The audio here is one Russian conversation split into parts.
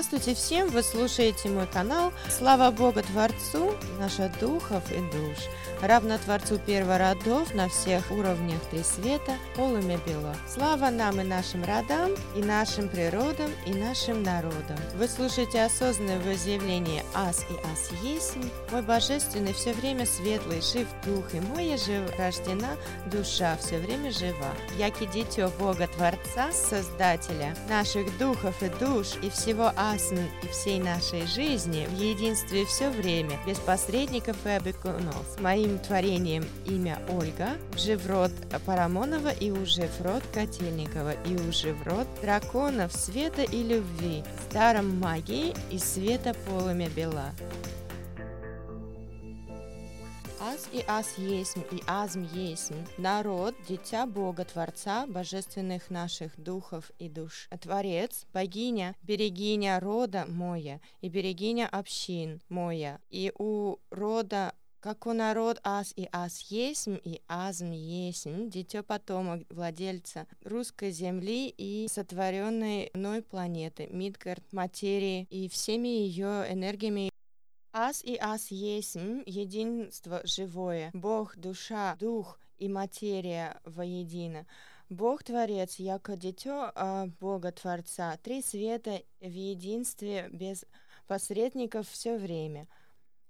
Здравствуйте всем! Вы слушаете мой канал. Слава Богу Творцу, наша духов и душ, равно Творцу первородов на всех уровнях три света, полыми бело. Слава нам и нашим родам, и нашим природам, и нашим народам. Вы слушаете осознанное возъявление «Ас и Ас есмь». Мой божественный все время светлый, жив дух, и моя жив рождена душа, все время жива. Яки дитё Бога Творца, Создателя, наших духов и душ, и всего асн и всей нашей жизни в единстве все время, без посредников и опекунов. С моим творением имя Ольга, жив род Парамонова и уже род Котельникова, и уже род драконов света и любви, старом магии и света полымя бела. Аз и Аз есмь, и Азм есмь, народ, дитя Бога, Творца, божественных наших духов и душ. Творец, богиня, берегиня рода моя, и берегиня общин моя, и у рода как у народ ас и ас есмь, и азм есмь, дитё потомок владельца русской земли и сотворенной мной планеты, Мидгард, материи и всеми ее энергиями Ас и ас есмь, единство живое, Бог, душа, дух и материя воедино. Бог Творец, яко дитё а Бога Творца, три света в единстве без посредников все время.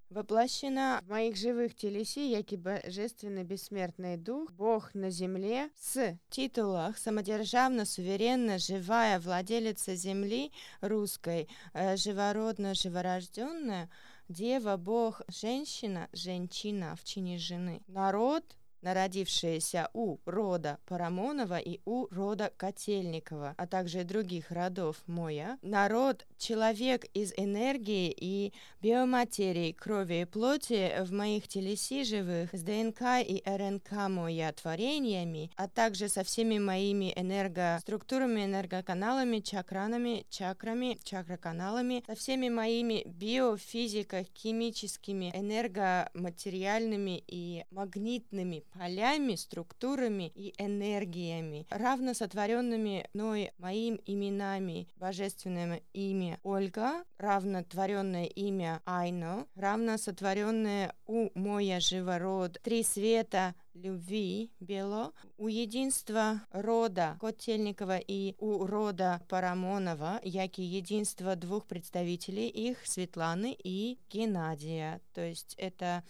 Воплощена в моих живых телеси, яки божественный бессмертный дух, Бог на земле, с титулах самодержавно, суверенно, живая владелица земли русской, э, живородно, живорожденная, Дева, Бог, женщина, женщина в чине жены. Народ, народившиеся у рода Парамонова и у рода Котельникова, а также других родов Моя. Народ – человек из энергии и биоматерии, крови и плоти в моих телеси живых, с ДНК и РНК Моя творениями, а также со всеми моими энергоструктурами, энергоканалами, чакранами, чакрами, чакроканалами, со всеми моими биофизико химическими, энергоматериальными и магнитными полями, структурами и энергиями, равно сотворенными мной моим именами, божественное имя Ольга, равно творенное имя Айно, равно сотворенное у моя живород, три света, любви бело, у единства рода Котельникова и у рода Парамонова, яки единство двух представителей их, Светланы и Геннадия. То есть это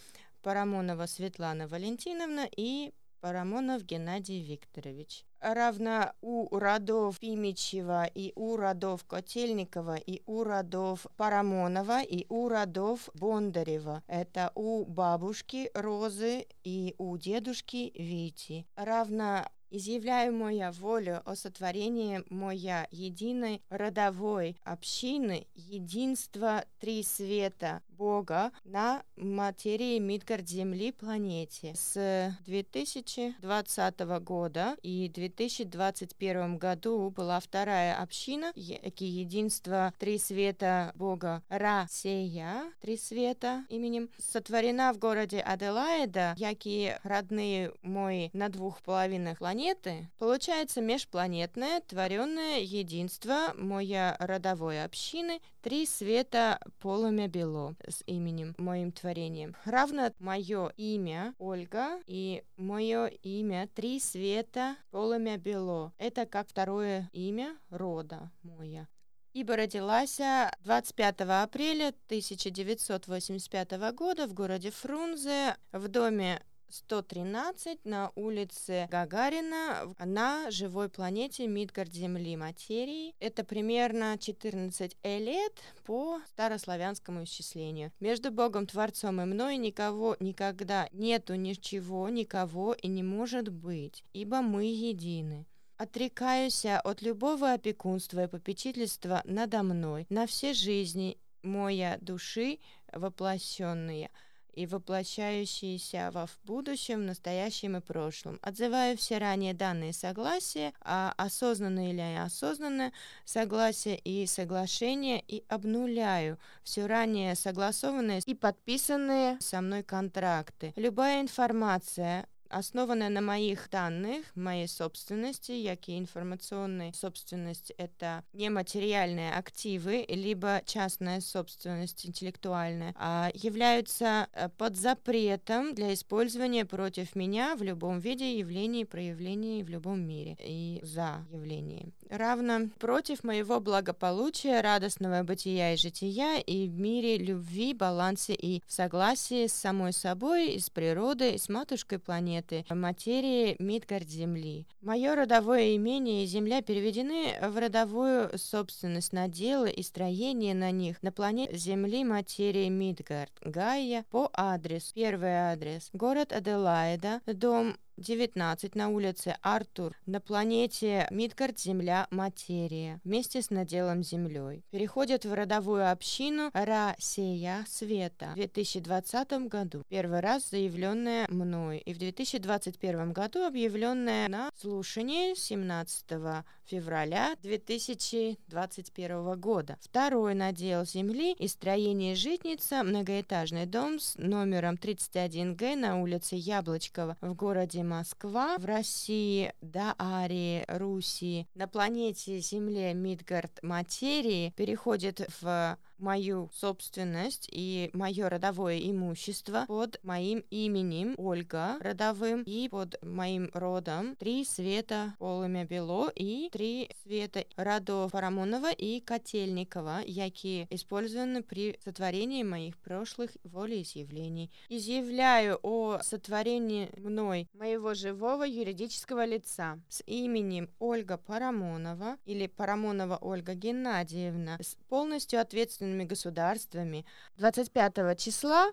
Парамонова Светлана Валентиновна и Парамонов Геннадий Викторович. Равно у родов Пимичева и у родов Котельникова и у родов Парамонова и у родов Бондарева. Это у бабушки Розы и у дедушки Вити. Равно изъявляю моя волю о сотворении моя единой родовой общины, единства три света Бога на материи Мидгард Земли планете. С 2020 года и 2021 году была вторая община, единство три света Бога Ра Сея, три света именем, сотворена в городе Аделаида, яки родные мои на двух половинах планеты, планеты, получается межпланетное творенное единство моя родовой общины три света полумя бело с именем моим творением. Равно мое имя Ольга и мое имя три света полумя бело. Это как второе имя рода моя ибо родилась 25 апреля 1985 года в городе Фрунзе в доме 113 на улице Гагарина на живой планете Мидгард Земли материи. Это примерно 14 лет по старославянскому исчислению. Между Богом Творцом и мной никого никогда нету ничего, никого и не может быть, ибо мы едины. Отрекаюсь от любого опекунства и попечительства надо мной на все жизни моя души воплощенные – и воплощающиеся во в будущем, настоящем и прошлом. Отзываю все ранее данные согласия, а осознанное или неосознанное согласие и соглашение и обнуляю все ранее согласованные и подписанные со мной контракты. Любая информация основанная на моих данных, моей собственности, як и информационной собственность — это нематериальные активы, либо частная собственность интеллектуальная, а являются э, под запретом для использования против меня в любом виде явлений, проявлений в любом мире и за явлением. Равно против моего благополучия, радостного бытия и жития и в мире любви, балансе и в согласии с самой собой, и с природой, и с матушкой планеты, материи Мидгард Земли. Мое родовое имение и земля переведены в родовую собственность на дело и строение на них на планете Земли материи Мидгард, Гайя, по адресу. Первый адрес. Город Аделаида, дом 19 на улице Артур на планете Мидгард Земля Материя вместе с наделом Землей. Переходит в родовую общину Ра-Сея Света в 2020 году. Первый раз заявленная мной и в 2021 году объявленная на слушании 17 февраля 2021 года. Второй надел Земли и строение житница многоэтажный дом с номером 31Г на улице Яблочкова в городе Москва, в России, Даарии, Руси, на планете Земле Мидгард материи переходит в мою собственность и мое родовое имущество под моим именем Ольга родовым и под моим родом три света полымя бело и три света родов Парамонова и Котельникова, якие использованы при сотворении моих прошлых волеизъявлений. Изъявляю о сотворении мной моего живого юридического лица с именем Ольга Парамонова или Парамонова Ольга Геннадьевна с полностью ответственностью союзными государствами 25 числа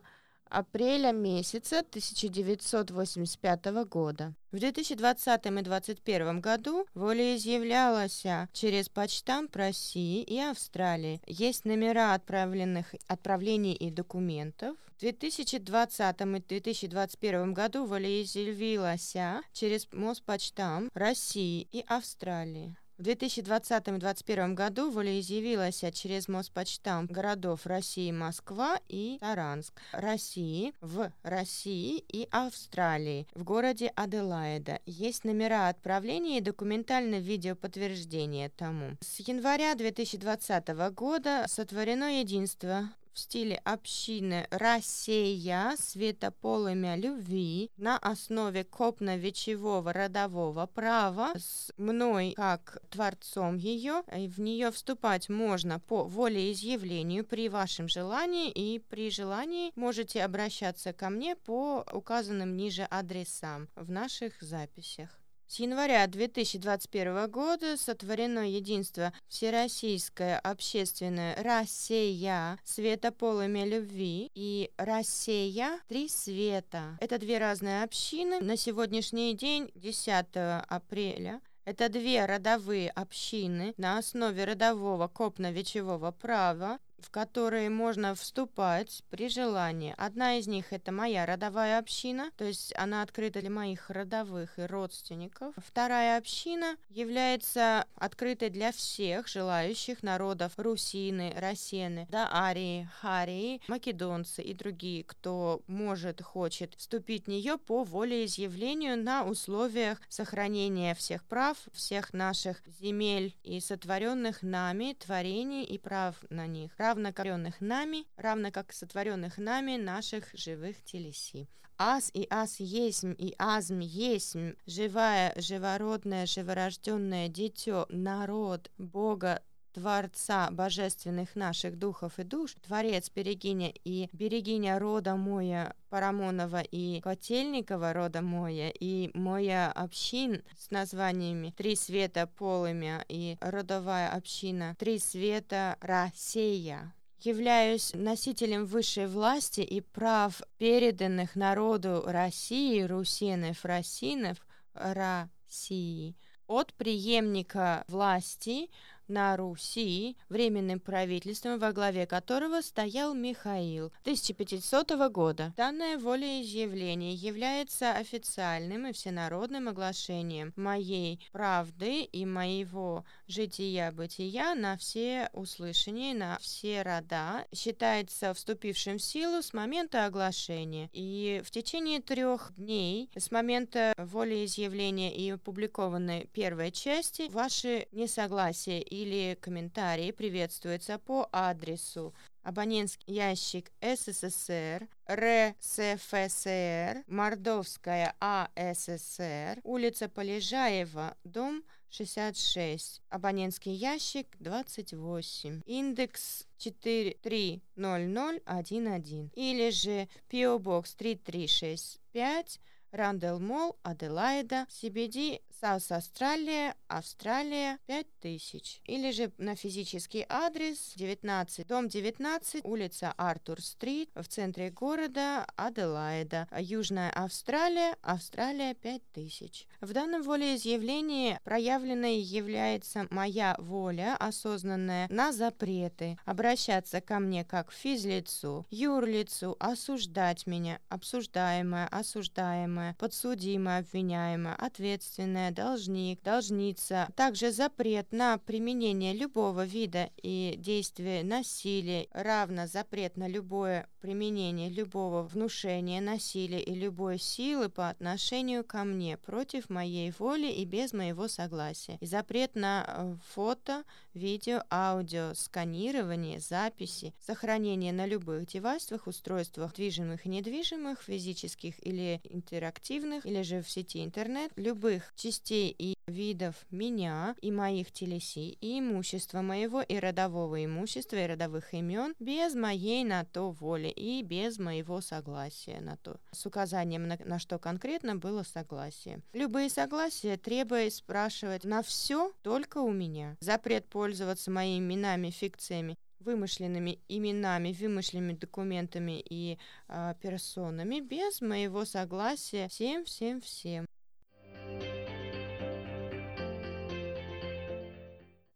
апреля месяца 1985 года. В 2020 и 2021 году волеизъявлялась через почтамп России и Австралии. Есть номера отправленных отправлений и документов. В 2020 и 2021 году волеизъявилась через Моспочтамп России и Австралии. В 2020 и 2021 году волеизъявилась через Моспочтамп городов России, Москва и Таранск, России, в России и Австралии, в городе Аделаида. Есть номера отправления и документальное видеоподтверждение тому. С января 2020 года сотворено единство в стиле общины «Россия. Светополымя любви» на основе копно-вечевого родового права с мной как творцом ее. В нее вступать можно по волеизъявлению при вашем желании и при желании можете обращаться ко мне по указанным ниже адресам в наших записях. С января 2021 года сотворено единство Всероссийское общественное «Россия. Светополыми любви» и «Россия. Три света». Это две разные общины. На сегодняшний день, 10 апреля, это две родовые общины на основе родового копно-вечевого права, в которые можно вступать при желании. Одна из них это моя родовая община, то есть она открыта для моих родовых и родственников. Вторая община является открытой для всех желающих народов русины, рассены, даарии, харии, македонцы и другие, кто может, хочет вступить в нее по волеизъявлению на условиях сохранения всех прав, всех наших земель и сотворенных нами творений и прав на них равнокоренных нами, равно как сотворенных нами наших живых телеси. Аз и аз есмь и азм есмь, живая, живородное, живорожденное дитё, народ Бога Творца божественных наших духов и душ, Творец Берегиня и Берегиня рода моя Парамонова и Котельникова рода моя и моя общин с названиями Три света полымя и родовая община Три света Россия являюсь носителем высшей власти и прав, переданных народу России, русинов, росинов, России, от преемника власти на Руси временным правительством, во главе которого стоял Михаил 1500 года. Данное волеизъявление является официальным и всенародным оглашением моей правды и моего жития-бытия на все услышания, на все рода, считается вступившим в силу с момента оглашения. И в течение трех дней с момента волеизъявления и опубликованной первой части ваши несогласия или комментарии приветствуются по адресу абонентский ящик СССР, РСФСР, Мордовская АССР, улица Полежаева, дом 66, абонентский ящик 28, индекс 430011 или же PO Box 3365 Rundle Mall, Аделаида, CBD, South Australia, Австралия, 5000. Или же на физический адрес 19, дом 19, улица Артур-стрит, в центре города Аделаида, Южная Австралия, Австралия, 5000. В данном волеизъявлении проявленной является моя воля, осознанная на запреты, обращаться ко мне как физлицу, юрлицу, осуждать меня, обсуждаемое, осуждаемое, подсудимое, обвиняемое, ответственное, должник, должница. Также запрет на применение любого вида и действия насилия, равно запрет на любое применение любого внушения, насилия и любой силы по отношению ко мне против моей воли и без моего согласия. И запрет на э, фото, видео, аудио, сканирование, записи, сохранение на любых девайсах, устройствах, движимых и недвижимых, физических или интерактивных, или же в сети интернет, любых частей и видов меня и моих телесей, и имущества моего и родового имущества и родовых имен без моей на то воли и без моего согласия на то, с указанием на, на что конкретно было согласие. Любые согласия требуя спрашивать на все только у меня. Запрет пользоваться моими именами, фикциями вымышленными именами, вымышленными документами и э, персонами без моего согласия всем, всем, всем.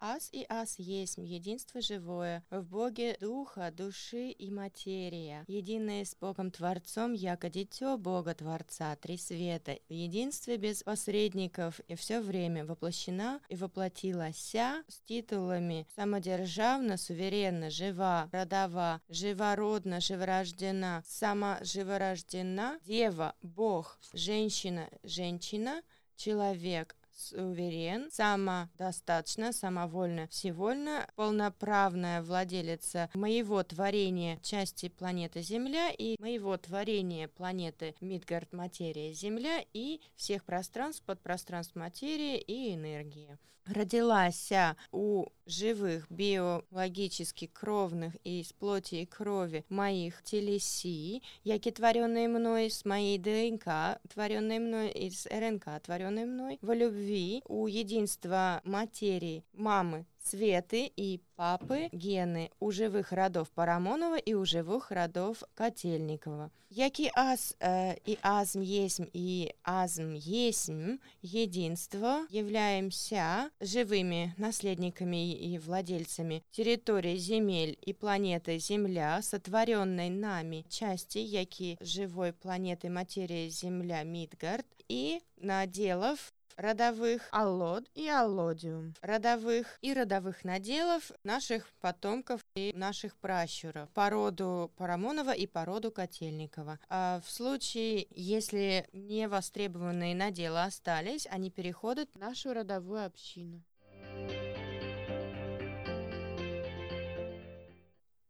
Аз и Аз есть единство живое, в Боге духа, души и материя, единое с Богом Творцом, яко дитё Бога Творца, три света, в единстве без посредников и все время воплощена и воплотилася с титулами. Самодержавно, суверенно, жива, родова, живородна, живорождена, сама живорождена, дева, Бог, женщина, женщина, человек, суверен, самодостаточно, самовольно, всевольно, полноправная владелица моего творения части планеты Земля и моего творения планеты Мидгард материя Земля и всех пространств, подпространств материи и энергии. Родилась у живых биологически кровных и из плоти и крови моих телесий, яки творенные мной с моей ДНК, творенные мной из РНК, творенные мной во любви у единства материи мамы Светы и папы гены у живых родов Парамонова и у живых родов Котельникова. Яки аз э, и азм есмь и азм есмь единство являемся живыми наследниками и владельцами территории земель и планеты Земля, сотворенной нами части, яки живой планеты материи Земля Мидгард, и наделов родовых аллод и аллодиум, родовых и родовых наделов наших потомков и наших пращуров по роду Парамонова и по роду Котельникова. А в случае, если не востребованные наделы остались, они переходят в нашу родовую общину.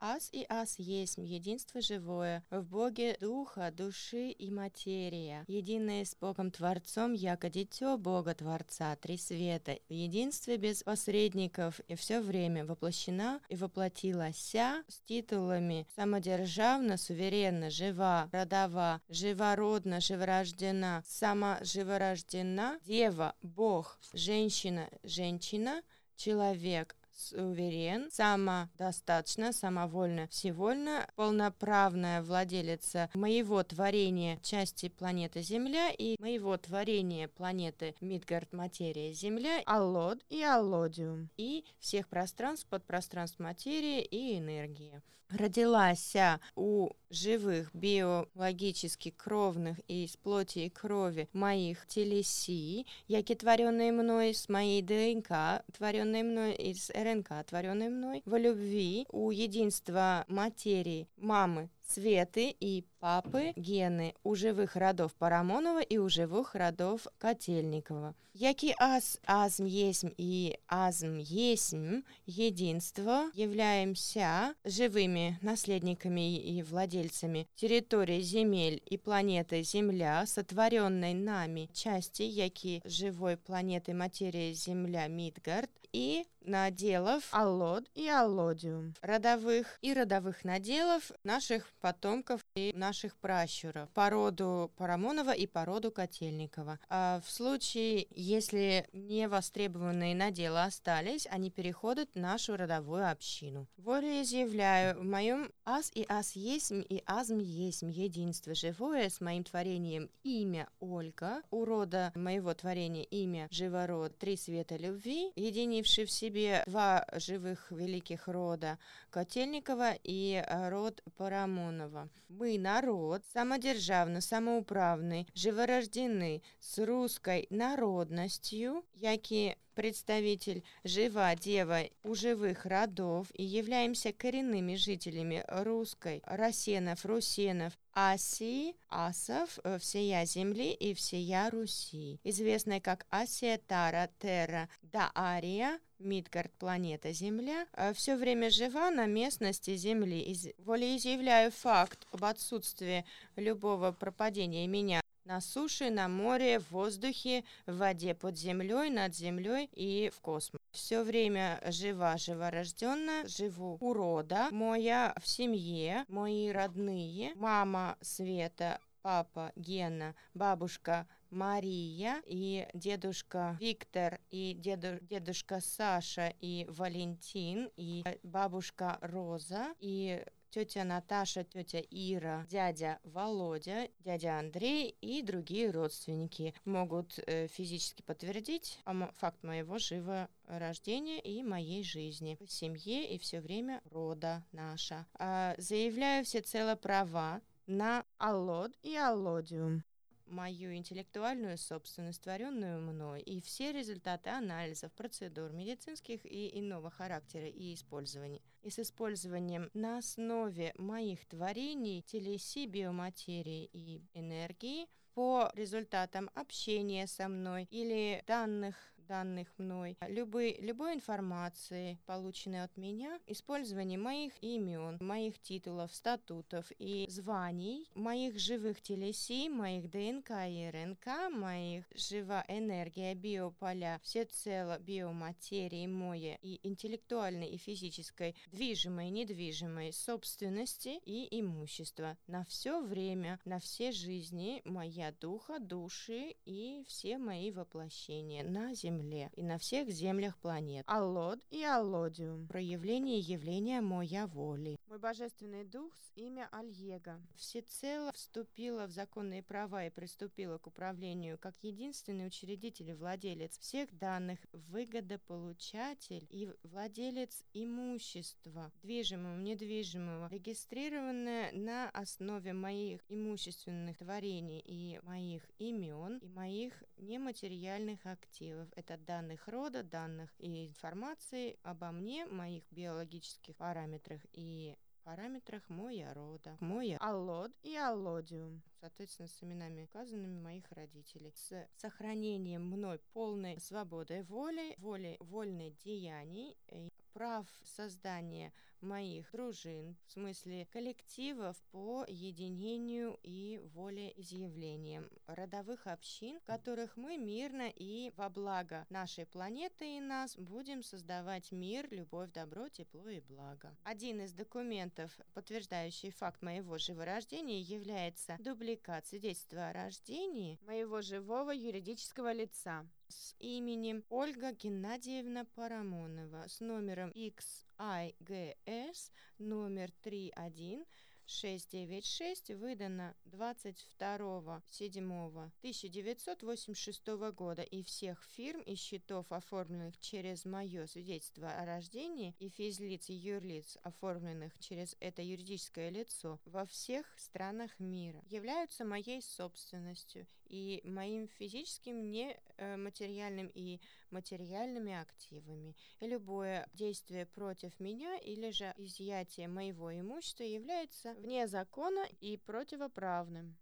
Аз и Аз есть единство живое, в Боге духа, души и материя, единое с Богом Творцом, яко дитё Бога Творца, три света, в единстве без посредников и все время воплощена и воплотилася с титулами. Самодержавно, суверенно, жива, родова, живородна, живорождена, сама живорождена, дева, Бог, женщина, женщина, человек, суверен, самодостаточно, самовольно, всевольно, полноправная владелица моего творения части планеты Земля и моего творения планеты Мидгард. Материя Земля, Аллод и Аллодиум, и всех пространств, подпространств материи и энергии родилась у живых биологически кровных и из плоти и крови моих телеси, яки творенные мной с моей ДНК, творенные мной из РНК, творенные мной во любви у единства материи мамы Светы и папы гены у живых родов Парамонова и у живых родов Котельникова. Яки аз, азм есмь и азм есмь, единство, являемся живыми наследниками и владельцами территории земель и планеты Земля, сотворенной нами части, яки живой планеты материи Земля Мидгард, и наделов Аллод и Аллодиум, родовых и родовых наделов наших потомков и наших пращуров, породу Парамонова и породу Котельникова. А в случае, если не востребованные наделы остались, они переходят в нашу родовую общину. Волеизъявляю в моем аз и аз есть и азм есть единство живое с моим творением имя Ольга, у рода моего творения имя Живород, три света любви, единивший в себе два живых великих рода Котельникова и род Парамонова. Мы народ, самодержавно, самоуправный, живорождены с русской народностью, яки представитель жива дева у живых родов и являемся коренными жителями русской Росенов, Русенов, Асии, Асов, э, всея земли и всея Руси, известная как Асия, Тара, Терра, Даария, Мидгард, планета Земля, э, все время жива на местности Земли. Волеизъявляю факт об отсутствии любого пропадения меня на суше, на море, в воздухе, в воде под землей, над землей и в космосе. Все время жива, живорожденная, живу у рода, моя в семье, мои родные, мама Света, папа Гена, бабушка Мария и дедушка Виктор и деду, дедушка Саша и Валентин и бабушка Роза и тетя Наташа, тетя Ира, дядя Володя, дядя Андрей и другие родственники могут э, физически подтвердить факт моего живого рождения и моей жизни в семье и все время рода наша. А, заявляю всецело права на Аллод и Аллодиум мою интеллектуальную собственность, творенную мной, и все результаты анализов, процедур медицинских и иного характера и использования. И с использованием на основе моих творений телеси, биоматерии и энергии по результатам общения со мной или данных данных мной, любой, любой информации, полученной от меня, использование моих имен, моих титулов, статутов и званий, моих живых телесей, моих ДНК и РНК, моих жива энергия, биополя, всецело биоматерии моей и интеллектуальной и физической, движимой и недвижимой собственности и имущества. На все время, на все жизни моя духа, души и все мои воплощения. На земле Земле и на всех землях планет. Аллод и Аллодиум. Проявление явления моя воли. Мой божественный дух с имя Альего всецело вступила в законные права и приступила к управлению как единственный учредитель и владелец всех данных, выгодополучатель и владелец имущества, движимого, недвижимого, регистрированное на основе моих имущественных творений и моих имен и моих нематериальных активов. Это данных рода, данных и информации обо мне, моих биологических параметрах и параметрах моя рода, моя аллод и аллодиум, соответственно, с именами указанными моих родителей, с сохранением мной полной свободы воли, воли вольной деяний, прав создания моих дружин, в смысле коллективов по единению и волеизъявлениям родовых общин, которых мы мирно и во благо нашей планеты и нас будем создавать мир, любовь, добро, тепло и благо. Один из документов, подтверждающий факт моего живорождения, является дубликат свидетельства о рождении моего живого юридического лица с именем Ольга Геннадьевна Парамонова с номером XIGS номер 31 696 выдано 22.07.1986 года. И всех фирм и счетов, оформленных через мое свидетельство о рождении, и физлиц и юрлиц, оформленных через это юридическое лицо во всех странах мира, являются моей собственностью и моим физическим, нематериальным э, и материальными активами. И любое действие против меня или же изъятие моего имущества является вне закона и противоправным.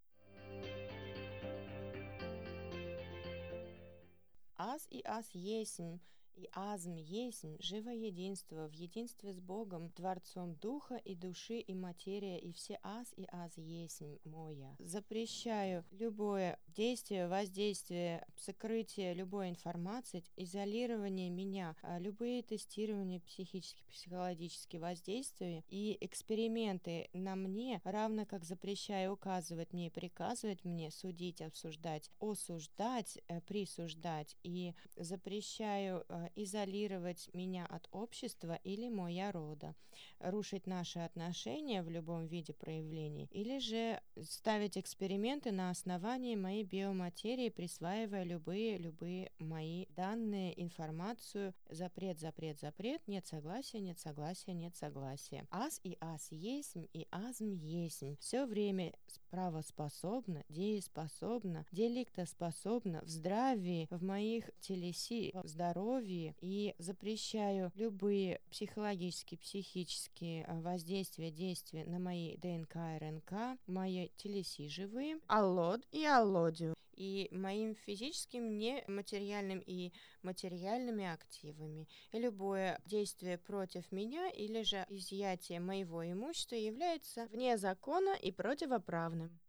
Аз и аз есмь, и азм есмь, живо единство, в единстве с Богом, Творцом Духа и Души и Материя, и все аз и аз есмь моя. Запрещаю любое действие, воздействие, сокрытие любой информации, изолирование меня, а любые тестирования психические, психологические воздействия и эксперименты на мне, равно как запрещаю указывать мне, приказывать мне, судить, обсуждать, осуждать, э, присуждать и запрещаю э, изолировать меня от общества или моя рода, рушить наши отношения в любом виде проявлений, или же ставить эксперименты на основании моей биоматерии, присваивая любые, любые мои данные, информацию, запрет, запрет, запрет, нет согласия, нет согласия, нет согласия. Аз и аз есть, и азм есть. Все время правоспособно, дееспособно, деликтоспособно, в здравии, в моих телеси, в здоровье, и запрещаю любые психологические, психические а, воздействия, действия на мои ДНК, РНК, мои телеси живые, аллод и аллодию и моим физическим, нематериальным и материальными активами. И любое действие против меня или же изъятие моего имущества является вне закона и противоправным.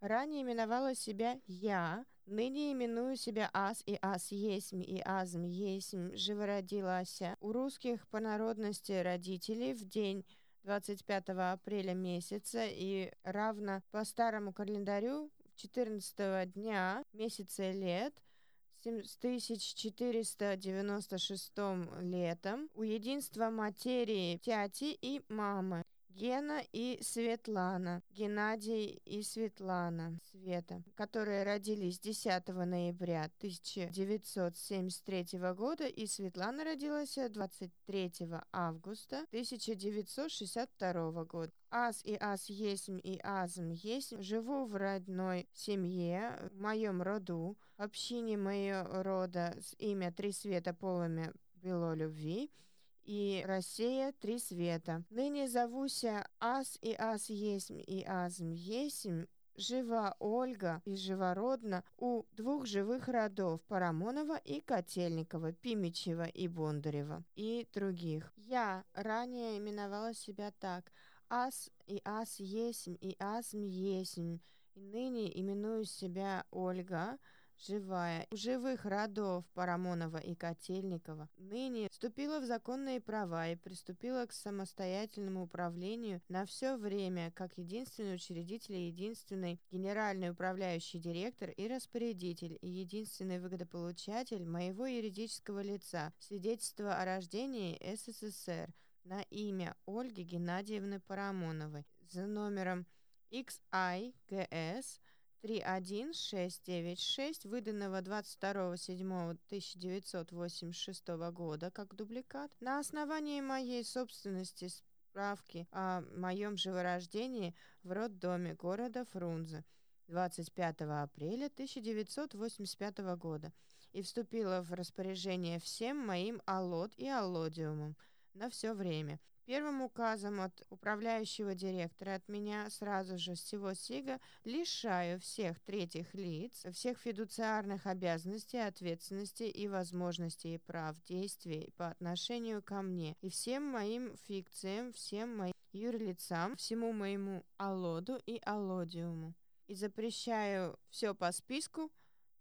Ранее именовала себя «я», ныне именую себя «ас» и «ас есмь» и «азм есмь» живородилася. У русских по народности родителей в день 25 апреля месяца и равно по старому календарю 14 дня месяца лет с 1496 летом у единства материи тяти и мамы. Гена и Светлана, Геннадий и Светлана, Света, которые родились 10 ноября 1973 года, и Светлана родилась 23 августа 1962 года. Аз и аз есмь и азм есмь. Живу в родной семье, в моем роду, общине моего рода с имя Три Света полами бело любви и Россия три света. Ныне зовуся Ас и Ас есмь и Азм есмь, жива Ольга и живородна у двух живых родов Парамонова и Котельникова, Пимичева и Бондарева и других. Я ранее именовала себя так «Ас и Ас есмь и Азм есмь», и ныне именую себя Ольга, живая, у живых родов Парамонова и Котельникова, ныне вступила в законные права и приступила к самостоятельному управлению на все время, как единственный учредитель и единственный генеральный управляющий директор и распорядитель и единственный выгодополучатель моего юридического лица, свидетельство о рождении СССР на имя Ольги Геннадьевны Парамоновой за номером XIGS 31696, выданного 22.07.1986 года как дубликат, на основании моей собственности справки о моем живорождении в роддоме города Фрунзе 25 апреля 1985 года и вступила в распоряжение всем моим аллот и аллодиумом на все время. Первым указом от управляющего директора от меня сразу же всего СИГа лишаю всех третьих лиц, всех фидуциарных обязанностей, ответственности и возможностей и прав действий по отношению ко мне и всем моим фикциям, всем моим юрлицам, всему моему алоду и алодиуму. И запрещаю все по списку,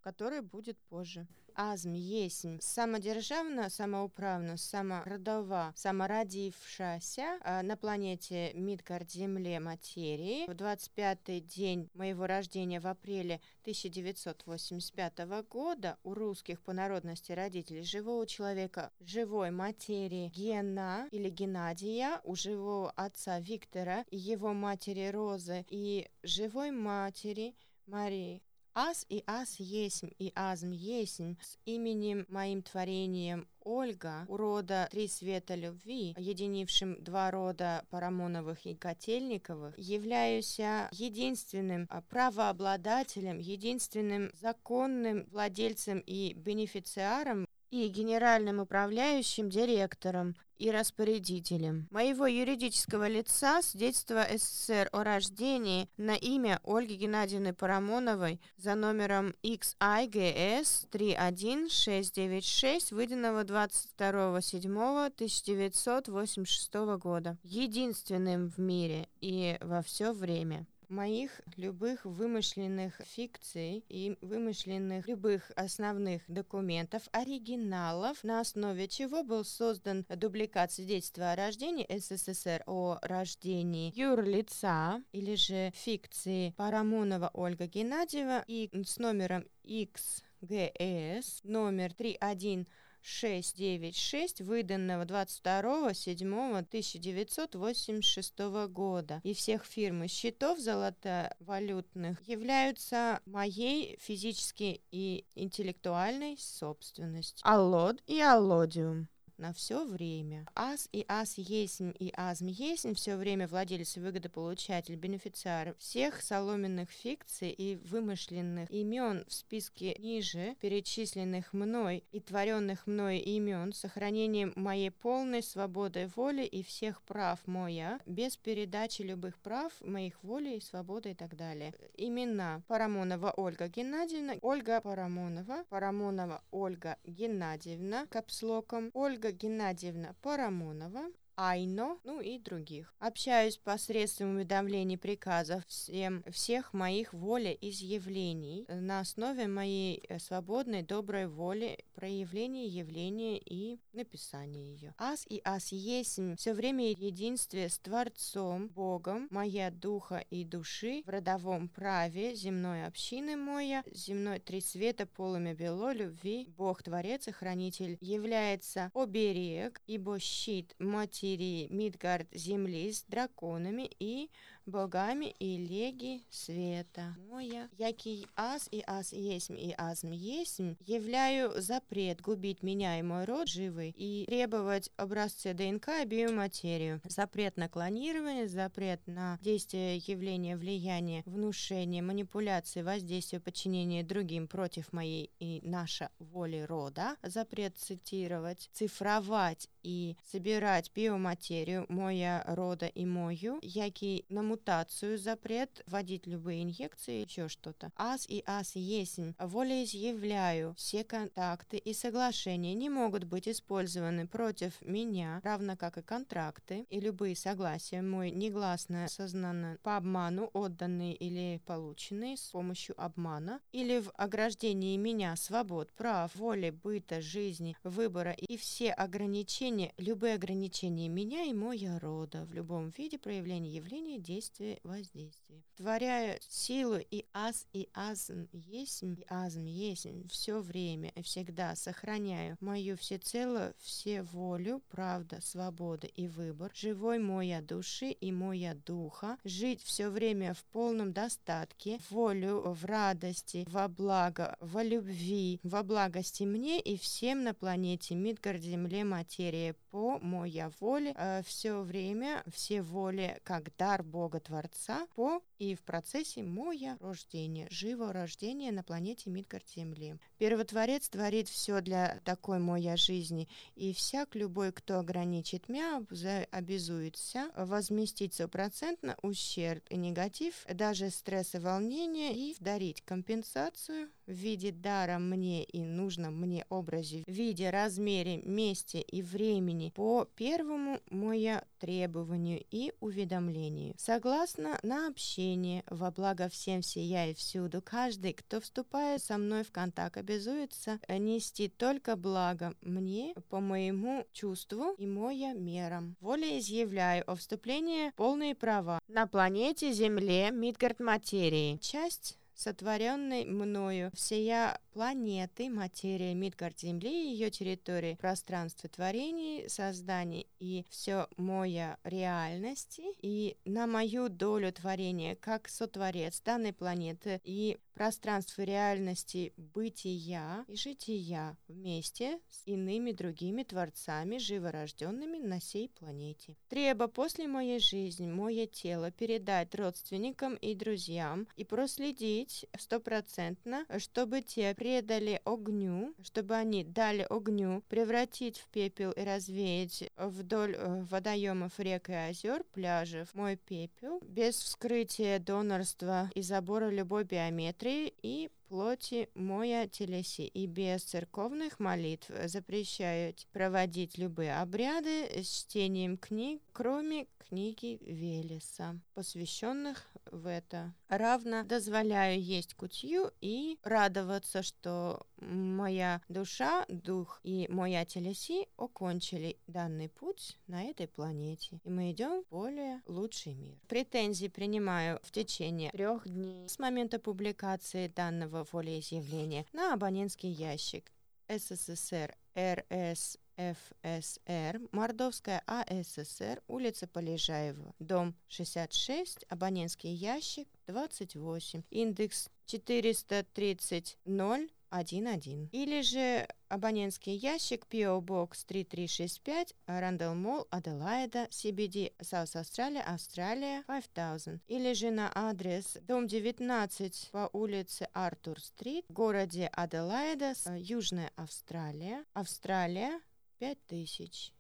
который будет позже. Азм есть самодержавна, самоуправна, самородова, самородившаяся э, на планете Мидгард Земле материи. В 25-й день моего рождения в апреле 1985 года у русских по народности родителей живого человека живой материи Гена или Геннадия, у живого отца Виктора и его матери Розы и живой матери Марии Аз и аз есмь и азм есмь с именем моим творением Ольга, у рода Три Света Любви, единившим два рода Парамоновых и Котельниковых, являюсь единственным правообладателем, единственным законным владельцем и бенефициаром и генеральным управляющим директором и распорядителем. Моего юридического лица свидетельство СССР о рождении на имя Ольги Геннадьевны Парамоновой за номером XIGS 31696, выданного 22.07.1986 года, единственным в мире и во все время моих любых вымышленных фикций и вымышленных любых основных документов, оригиналов, на основе чего был создан дубликат свидетельства о рождении СССР о рождении юрлица или же фикции Парамонова Ольга Геннадьева и с номером XGS номер 31 696, выданного 22.07.1986 года, и всех фирм и счетов золотовалютных являются моей физической и интеллектуальной собственностью. Аллод и аллодиум на все время. Ас и ас есмь и азм есмь все время владелец и выгодополучатель, бенефициар всех соломенных фикций и вымышленных имен в списке ниже перечисленных мной и творенных мной имен сохранением моей полной свободы воли и всех прав моя, без передачи любых прав моих воли и свободы и так далее. Имена Парамонова Ольга Геннадьевна, Ольга Парамонова, Парамонова Ольга Геннадьевна, капслоком, Ольга Ольга Геннадьевна Парамонова, Айно, ну и других. Общаюсь посредством уведомлений приказов всем, всех моих волеизъявлений на основе моей э, свободной доброй воли, проявления явления и написания ее. Ас и ас есть все время единстве с Творцом, Богом, моя духа и души, в родовом праве земной общины моя, земной три света полыми бело любви, Бог Творец и Хранитель является оберег, ибо щит, материя, Сирии Мидгард земли с драконами и богами и леги света. Моя, який аз и аз есмь и азм есмь, являю запрет губить меня и мой род живый и требовать образцы ДНК и биоматерию. Запрет на клонирование, запрет на действие явления, влияние, внушение, манипуляции, воздействие, подчинение другим против моей и наша воли рода. Запрет цитировать, цифровать и собирать биоматерию моя рода и мою, який на мутацию запрет, вводить любые инъекции, еще что-то. Аз и аз есть. Волеизъявляю. Все контакты и соглашения не могут быть использованы против меня, равно как и контракты и любые согласия мой негласно сознанно по обману отданные или полученные с помощью обмана или в ограждении меня свобод, прав, воли, быта, жизни, выбора и все ограничения, любые ограничения меня и моего рода в любом виде проявления явления, действия действие, воздействие. Творяю силу и аз, и азм есмь, и азм есмь. Все время и всегда сохраняю мою всецело все волю, правда, свобода и выбор, живой моя души и моя духа, жить все время в полном достатке, волю в радости, во благо, во любви, во благости мне и всем на планете Мидгард, Земле, материи по моя воле, э, все время, все воли, как дар Бога Творца по и в процессе моя рождения, живого рождения на планете Мидгард Земли. Первотворец творит все для такой моя жизни, и всяк любой, кто ограничит меня, обязуется возместить стопроцентно ущерб и негатив, даже стресс и волнение, и дарить компенсацию в виде дара мне и нужном мне образе, в виде размере, месте и времени по первому моя требованию и уведомлению. Согласно на общение, во благо всем сия и всюду, каждый, кто вступает со мной в контакт, обязуется нести только благо мне по моему чувству и моя мерам. Волей изъявляю о вступлении полные права на планете Земле Мидгард материи. Часть сотворенной мною всея планеты, материя, Мидгард Земли, ее территории, пространство творений, созданий и все моя реальности. И на мою долю творения как сотворец данной планеты и пространство реальности бытия и жития вместе с иными другими творцами, живорожденными на сей планете. Треба после моей жизни мое тело передать родственникам и друзьям и проследить стопроцентно, чтобы те предали огню, чтобы они дали огню превратить в пепел и развеять вдоль э, водоемов, рек и озер, пляжев мой пепел, без вскрытия донорства и забора любой биометрии и плоти моя телеси, и без церковных молитв запрещают проводить любые обряды с чтением книг, кроме книги Велеса, посвященных в это. Равно дозволяю есть кутью и радоваться, что моя душа, дух и моя телеси окончили данный путь на этой планете. И мы идем в более лучший мир. Претензии принимаю в течение трех дней с момента публикации данного волеизъявления на абонентский ящик СССР РСФСР, Мордовская АССР, улица Полежаева, дом 66, абонентский ящик 28, индекс 430 0 11. Или же абонентский ящик PO Box 3365 Rundle Mall, Аделаида, CBD, South Australia, Австралия, 5000. Или же на адрес дом 19 по улице Артур Стрит городе Аделаида, Южная Австралия, Австралия, пять тысяч.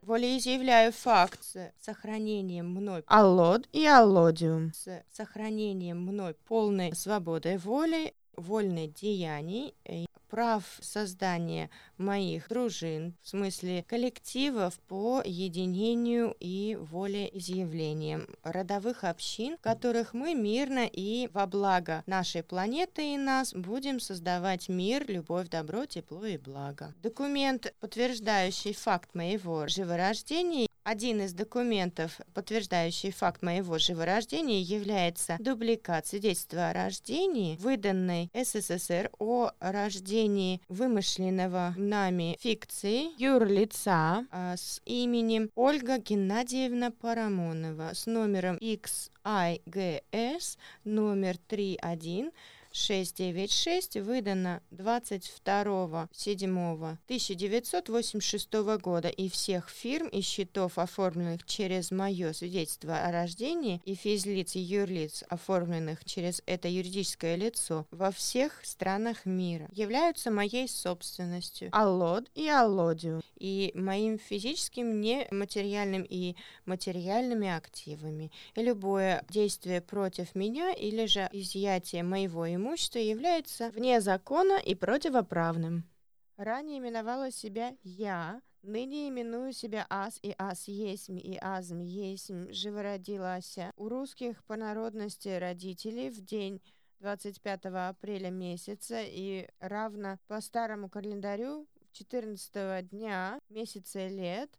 Волеизъявляю факт с сохранением мной аллод и аллодиум, с сохранением мной полной свободы воли, вольной деяний прав создания моих дружин, в смысле коллективов по единению и волеизъявлениям родовых общин, которых мы мирно и во благо нашей планеты и нас будем создавать мир, любовь, добро, тепло и благо. Документ, подтверждающий факт моего живорождения, один из документов, подтверждающий факт моего живорождения, является дубликат свидетельства о рождении, выданной СССР о рождении вымышленного нами фикции юрлица а, с именем Ольга Геннадьевна Парамонова с номером XIGS номер 31 696 выдано 22.07.1986 года и всех фирм и счетов, оформленных через мое свидетельство о рождении, и физлиц и юрлиц, оформленных через это юридическое лицо во всех странах мира, являются моей собственностью. Аллод и аллодиум, и моим физическим, нематериальным и материальными активами. И любое действие против меня или же изъятие моего имущества имущество является вне закона и противоправным. Ранее именовала себя «я», ныне именую себя «ас» и «ас есмь» и «азм есмь» живородилася. У русских по народности родителей в день 25 апреля месяца и равно по старому календарю 14 дня месяца лет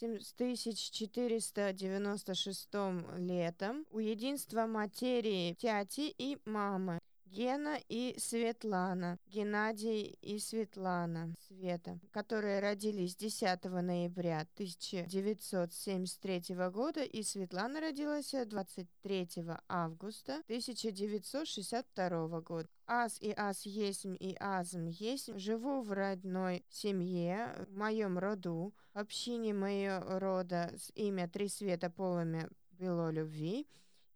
с 1496 летом у единства материи тяти и мамы Гена и Светлана, Геннадий и Светлана, Света, которые родились 10 ноября 1973 года, и Светлана родилась 23 августа 1962 года. Аз и аз есмь и азм есмь. Живу в родной семье, в моем роду, общине моего рода с имя Три Света полами бело любви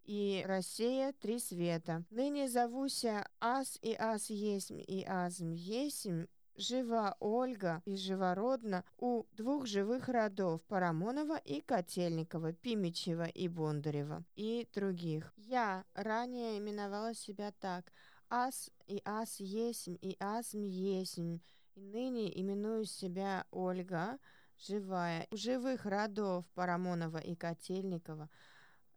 и Россия три света. Ныне зовуся Ас и Ас есмь и Азм есмь, жива Ольга и живородна у двух живых родов Парамонова и Котельникова, Пимичева и Бондарева и других. Я ранее именовала себя так «Ас и Ас есмь и Азм есмь», и ныне именую себя Ольга, живая, у живых родов Парамонова и Котельникова,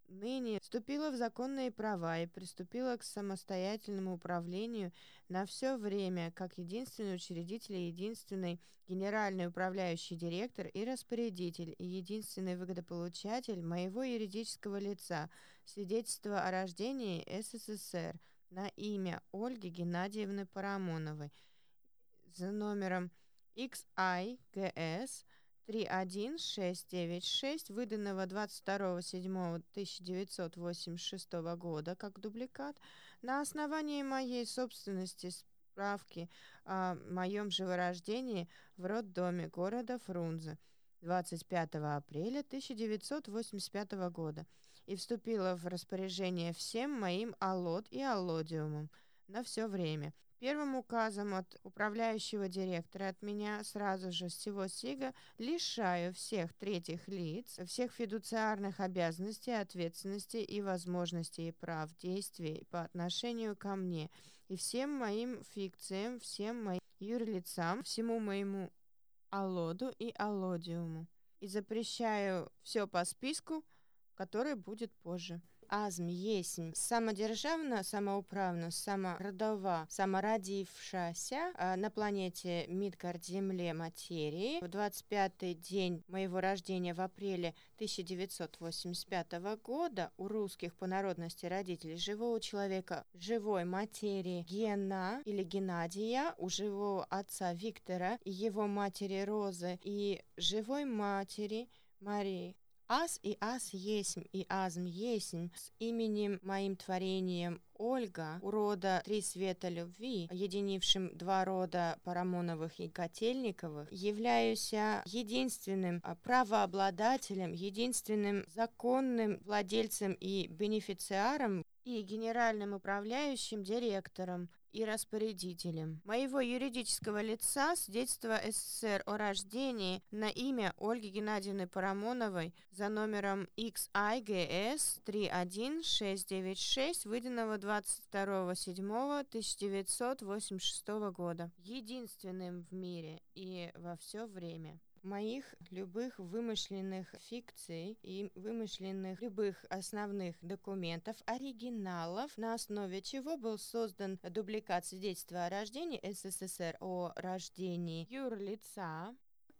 ныне вступила в законные права и приступила к самостоятельному управлению на все время как единственный учредитель и единственный генеральный управляющий директор и распорядитель и единственный выгодополучатель моего юридического лица свидетельства о рождении СССР на имя Ольги Геннадьевны Парамоновой за номером XIGS 31696, выданного 22.07.1986 года как дубликат, на основании моей собственности справки о моем живорождении в роддоме города Фрунзе 25 апреля 1985 года и вступила в распоряжение всем моим аллот и аллодиумом на все время, Первым указом от управляющего директора от меня сразу же с всего СИГа лишаю всех третьих лиц, всех фидуциарных обязанностей, ответственности и возможностей и прав действий по отношению ко мне и всем моим фикциям, всем моим юрлицам, всему моему аллоду и аллодиуму. И запрещаю все по списку, который будет позже азм есмь самодержавна, самоуправна, самородова, самородившаяся э, на планете Мидгард Земле материи. В 25-й день моего рождения в апреле 1985 года у русских по народности родителей живого человека живой материи Гена или Геннадия, у живого отца Виктора и его матери Розы и живой матери Марии Аз и аз есмь и азм есмь с именем моим творением Ольга, у рода Три Света Любви, единившим два рода Парамоновых и Котельниковых, являюсь единственным правообладателем, единственным законным владельцем и бенефициаром и генеральным управляющим директором и распорядителем. Моего юридического лица свидетельство СССР о рождении на имя Ольги Геннадьевны Парамоновой за номером XIGS 31696, выданного 22.07.1986 года, единственным в мире и во все время моих любых вымышленных фикций и вымышленных любых основных документов, оригиналов, на основе чего был создан дубликат свидетельства о рождении СССР о рождении юрлица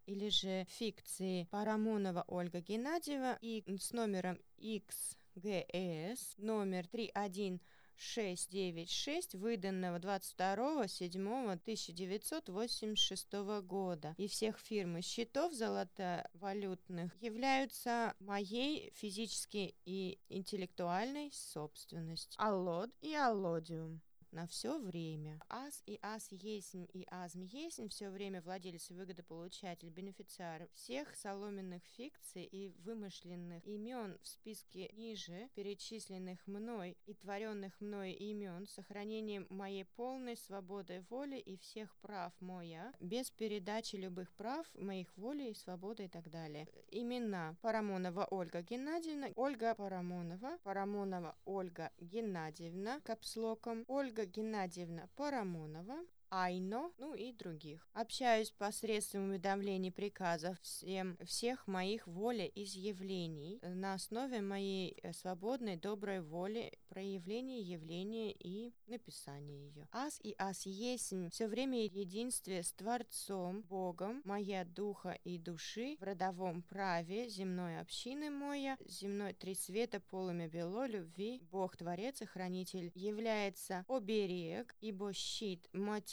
или же фикции Парамонова Ольга Геннадьева и с номером XGS номер 31 696, выданного 22.07.1986 года, и всех фирм и счетов золотовалютных являются моей физической и интеллектуальной собственностью. Аллод и аллодиум на все время. Ас и ас есмь и азм есмь все время владелец и выгодополучатель, бенефициар всех соломенных фикций и вымышленных имен в списке ниже перечисленных мной и творенных мной имен сохранением моей полной свободы воли и всех прав моя, без передачи любых прав моих воли и свободы и так далее. Имена Парамонова Ольга Геннадьевна, Ольга Парамонова, Парамонова Ольга Геннадьевна, капслоком, Ольга Ольга Геннадьевна Парамонова, Айно, ну и других. Общаюсь посредством уведомлений приказов всем, всех моих волеизъявлений на основе моей э, свободной доброй воли проявления явления и написания ее. Аз и аз есть все время единстве с Творцом, Богом, моя духа и души в родовом праве земной общины моя, земной три света полыми бело любви, Бог Творец и Хранитель является оберег, ибо щит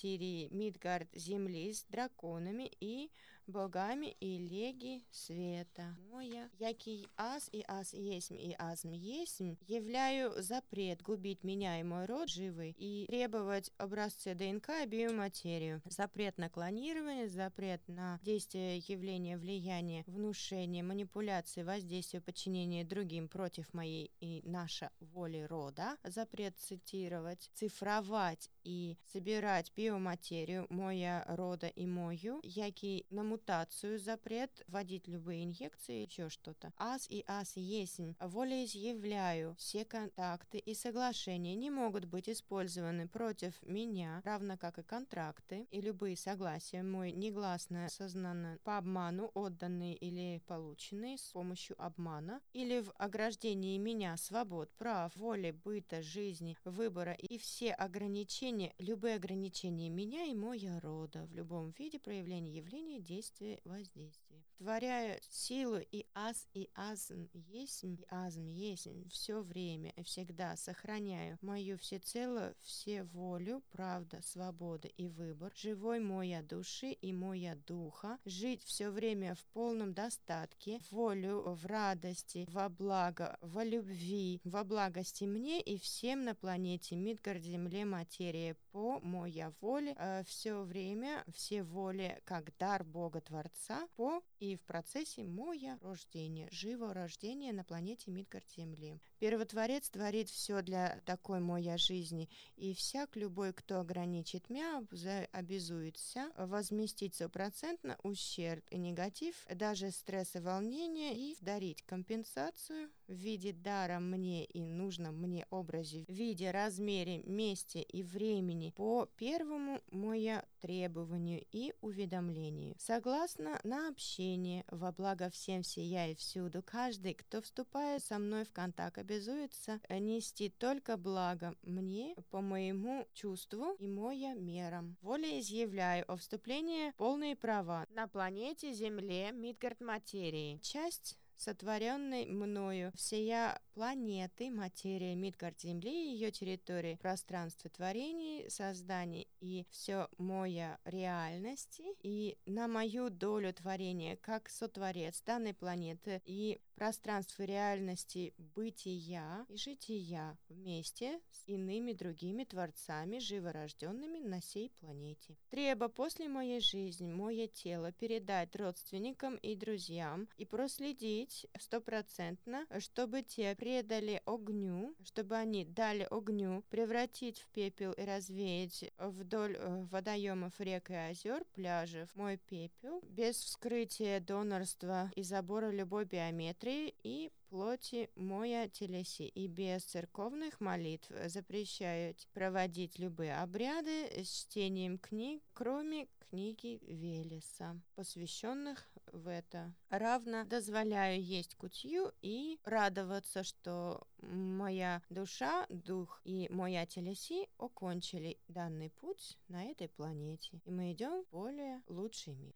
материи Мидгард земли с драконами и богами и леги света. Моя, який аз и аз есть и азм есть, являю запрет губить меня и мой род живый и требовать образцы ДНК и биоматерию. Запрет на клонирование, запрет на действие явления, влияние, внушение, манипуляции, воздействие, подчинение другим против моей и наша воли рода, запрет цитировать, цифровать и собирать биоматерию моя рода и мою, який на мутацию запрет вводить любые инъекции, еще что-то. Аз и аз есть. Волеизъявляю. Все контакты и соглашения не могут быть использованы против меня, равно как и контракты и любые согласия мой негласно осознанно по обману отданные или полученные с помощью обмана или в ограждении меня свобод, прав, воли, быта, жизни, выбора и все ограничения, любые ограничения меня и моя рода в любом виде проявления явления, действия, воздействия. Творяю силу и аз, и азм есть, и азм есть все время и всегда сохраняю мою всецело все волю, правда, свобода и выбор, живой моя души и моя духа, жить все время в полном достатке, волю в радости, во благо, во любви, во благости мне и всем на планете Мидгард, земле, материи, по моя воле, э, все время, все воли, как дар Бога Творца, по и в процессе моя рождения, живого рождения на планете Мидгард Земли. Первотворец творит все для такой моя жизни, и всяк любой, кто ограничит меня, обязуется возместить стопроцентно ущерб и негатив, даже стресс и волнение, и дарить компенсацию в виде дара мне и нужном мне образе, в виде размере, месте и времени по первому моя требованию и уведомлению. Согласно на общение, во благо всем сия и всюду, каждый, кто вступает со мной в контакт, обязуется нести только благо мне по моему чувству и моя мерам. Воля изъявляю о вступлении полные права на планете Земле Мидгард материи. Часть сотворенной мною всея планеты, материя Мидгард Земли, ее территории, пространство творений, созданий и все моя реальности и на мою долю творения как сотворец данной планеты и пространство реальности бытия и жития вместе с иными другими творцами, живорожденными на сей планете. Треба после моей жизни мое тело передать родственникам и друзьям и проследить стопроцентно, чтобы те предали огню, чтобы они дали огню превратить в пепел и развеять вдоль э, водоемов, рек и озер, пляжев. Мой пепел без вскрытия донорства и забора любой биометрии и плоти моя телеси, и без церковных молитв запрещают проводить любые обряды с чтением книг, кроме книги Велеса, посвященных в это. Равно дозволяю есть кутью и радоваться, что моя душа, дух и моя телеси окончили данный путь на этой планете, и мы идем в более лучший мир.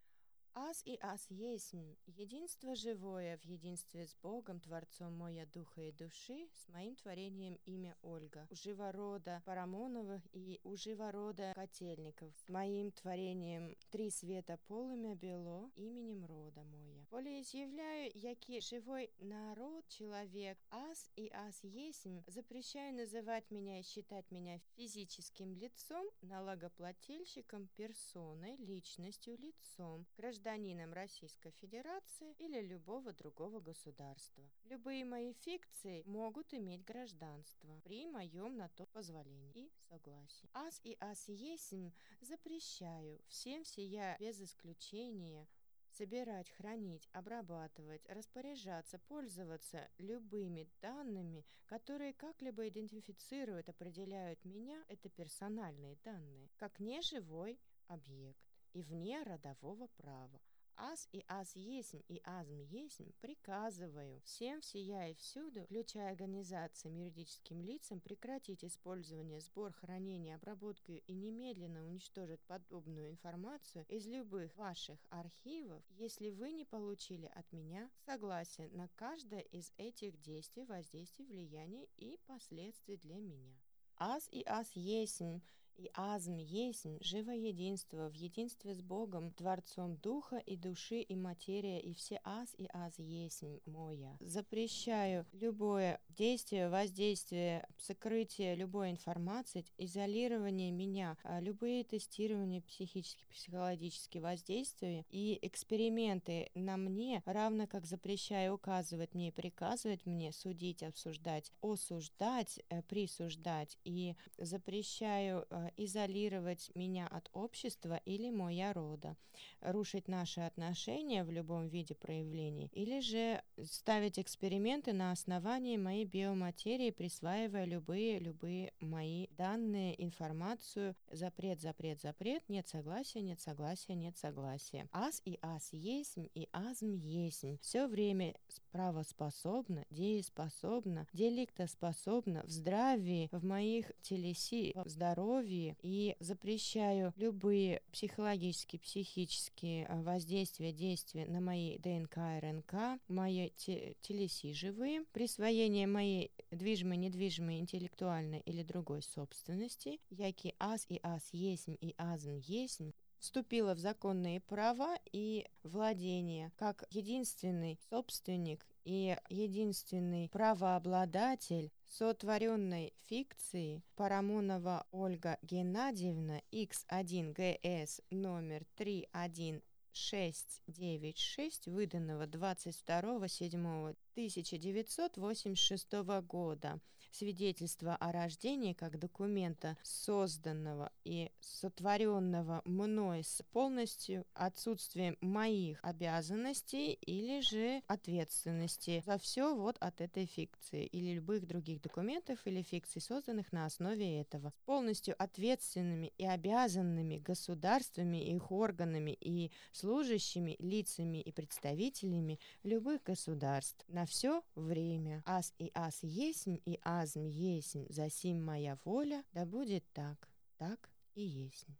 Аз и аз есть единство живое в единстве с Богом, Творцом моя духа и души, с моим творением имя Ольга, у живорода Парамоновых и у живорода Котельников, с моим творением три света полымя бело, именем рода моя. Волеизъявляю, який живой народ, человек, аз и аз есть, запрещаю называть меня и считать меня физическим лицом, налогоплательщиком, персоной, личностью, лицом, гражданином гражданином Российской Федерации или любого другого государства. Любые мои фикции могут иметь гражданство при моем на то позволении и согласии. Ас и ас есмь запрещаю всем сия без исключения собирать, хранить, обрабатывать, распоряжаться, пользоваться любыми данными, которые как-либо идентифицируют, определяют меня, это персональные данные, как неживой объект и вне родового права. Аз и аз есмь и азм есмь приказываю всем всея и всюду, включая организациям юридическим лицам, прекратить использование, сбор, хранение, обработку и немедленно уничтожить подобную информацию из любых ваших архивов, если вы не получили от меня согласие на каждое из этих действий, воздействий, влияний и последствий для меня. Аз и аз есмь и азм есмь, живое единство, в единстве с Богом, Творцом Духа и души и материя, и все аз и аз есмь моя. Запрещаю любое действие, воздействие, сокрытие любой информации, изолирование меня, а любые тестирования психические, психологические воздействия и эксперименты на мне, равно как запрещаю указывать мне, приказывать мне, судить, обсуждать, осуждать, э, присуждать и запрещаю э, изолировать меня от общества или моя рода, рушить наши отношения в любом виде проявлений, или же ставить эксперименты на основании моей биоматерии, присваивая любые, любые мои данные, информацию, запрет, запрет, запрет, нет согласия, нет согласия, нет согласия. Ас и ас есть, и азм есть. Все время правоспособно, дееспособно, деликтоспособно, в здравии, в моих телеси, в здоровье, любви и запрещаю любые психологические, психические а, воздействия, действия на мои ДНК, РНК, мои те, телеси живые, присвоение моей движимой, недвижимой, интеллектуальной или другой собственности, яки аз и аз есмь и азм есмь, вступила в законные права и владение как единственный собственник и единственный правообладатель сотворенной фикции Парамонова Ольга Геннадьевна X1ГС номер 31696, выданного 22.07. 1986 года. Свидетельство о рождении как документа, созданного и сотворенного мной с полностью отсутствием моих обязанностей или же ответственности за все вот от этой фикции или любых других документов или фикций, созданных на основе этого. С полностью ответственными и обязанными государствами, их органами и служащими, лицами и представителями любых государств на все время. Аз и аз есмь, и азм есмь, засим моя воля, да будет так, так и есмь.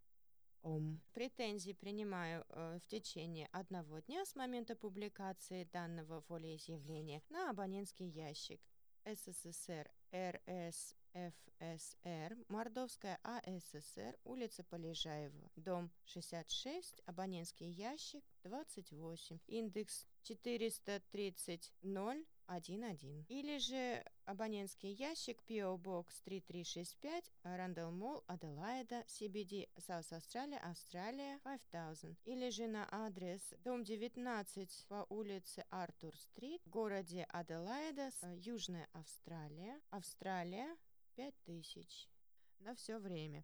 Ом. Претензии принимаю э, в течение одного дня с момента публикации данного волеизъявления на абонентский ящик СССР РСФСР, Мордовская АССР, улица Полежаева, дом 66, абонентский ящик 28, индекс 430 011. Или же абонентский ящик PO Box 3365, Rundle Mall, Аделаида, CBD, South Australia, Австралия, 5000. Или же на адрес дом 19 по улице Артур-стрит в городе Аделаида, Южная Австралия, Австралия, 5000 на все время.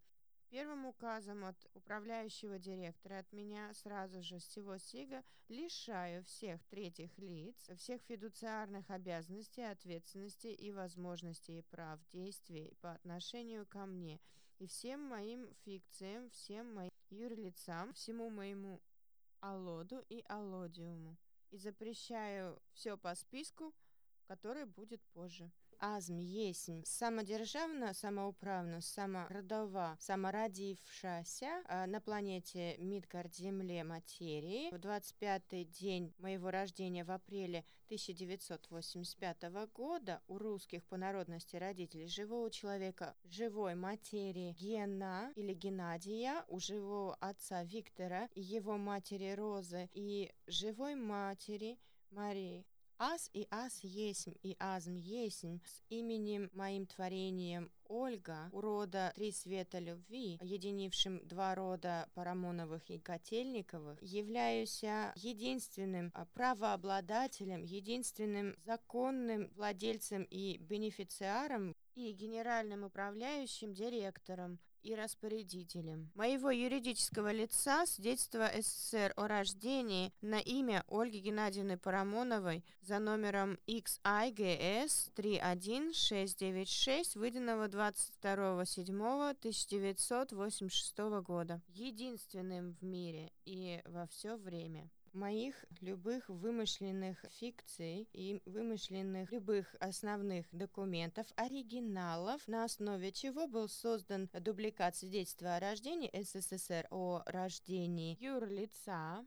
Первым указом от управляющего директора от меня сразу же с всего СИГа лишаю всех третьих лиц, всех фидуциарных обязанностей, ответственности и возможностей и прав действий по отношению ко мне и всем моим фикциям, всем моим юрлицам, всему моему алоду и алодиуму. И запрещаю все по списку, который будет позже азм есмь самодержавна, самоуправна, самородова, самородившаяся э, на планете Мидгард-Земле материи. В 25-й день моего рождения в апреле 1985 года у русских по народности родителей живого человека живой материи Гена или Геннадия, у живого отца Виктора и его матери Розы и живой матери Марии Аз и аз есмь и азм есмь с именем моим творением Ольга, у рода Три Света Любви, единившим два рода Парамоновых и Котельниковых, являюсь единственным правообладателем, единственным законным владельцем и бенефициаром и генеральным управляющим директором и распорядителем. Моего юридического лица свидетельство СССР о рождении на имя Ольги Геннадьевны Парамоновой за номером XIGS 31696, выданного 22.07.1986 года, единственным в мире и во все время моих любых вымышленных фикций и вымышленных любых основных документов, оригиналов, на основе чего был создан дубликат свидетельства о рождении СССР о рождении юрлица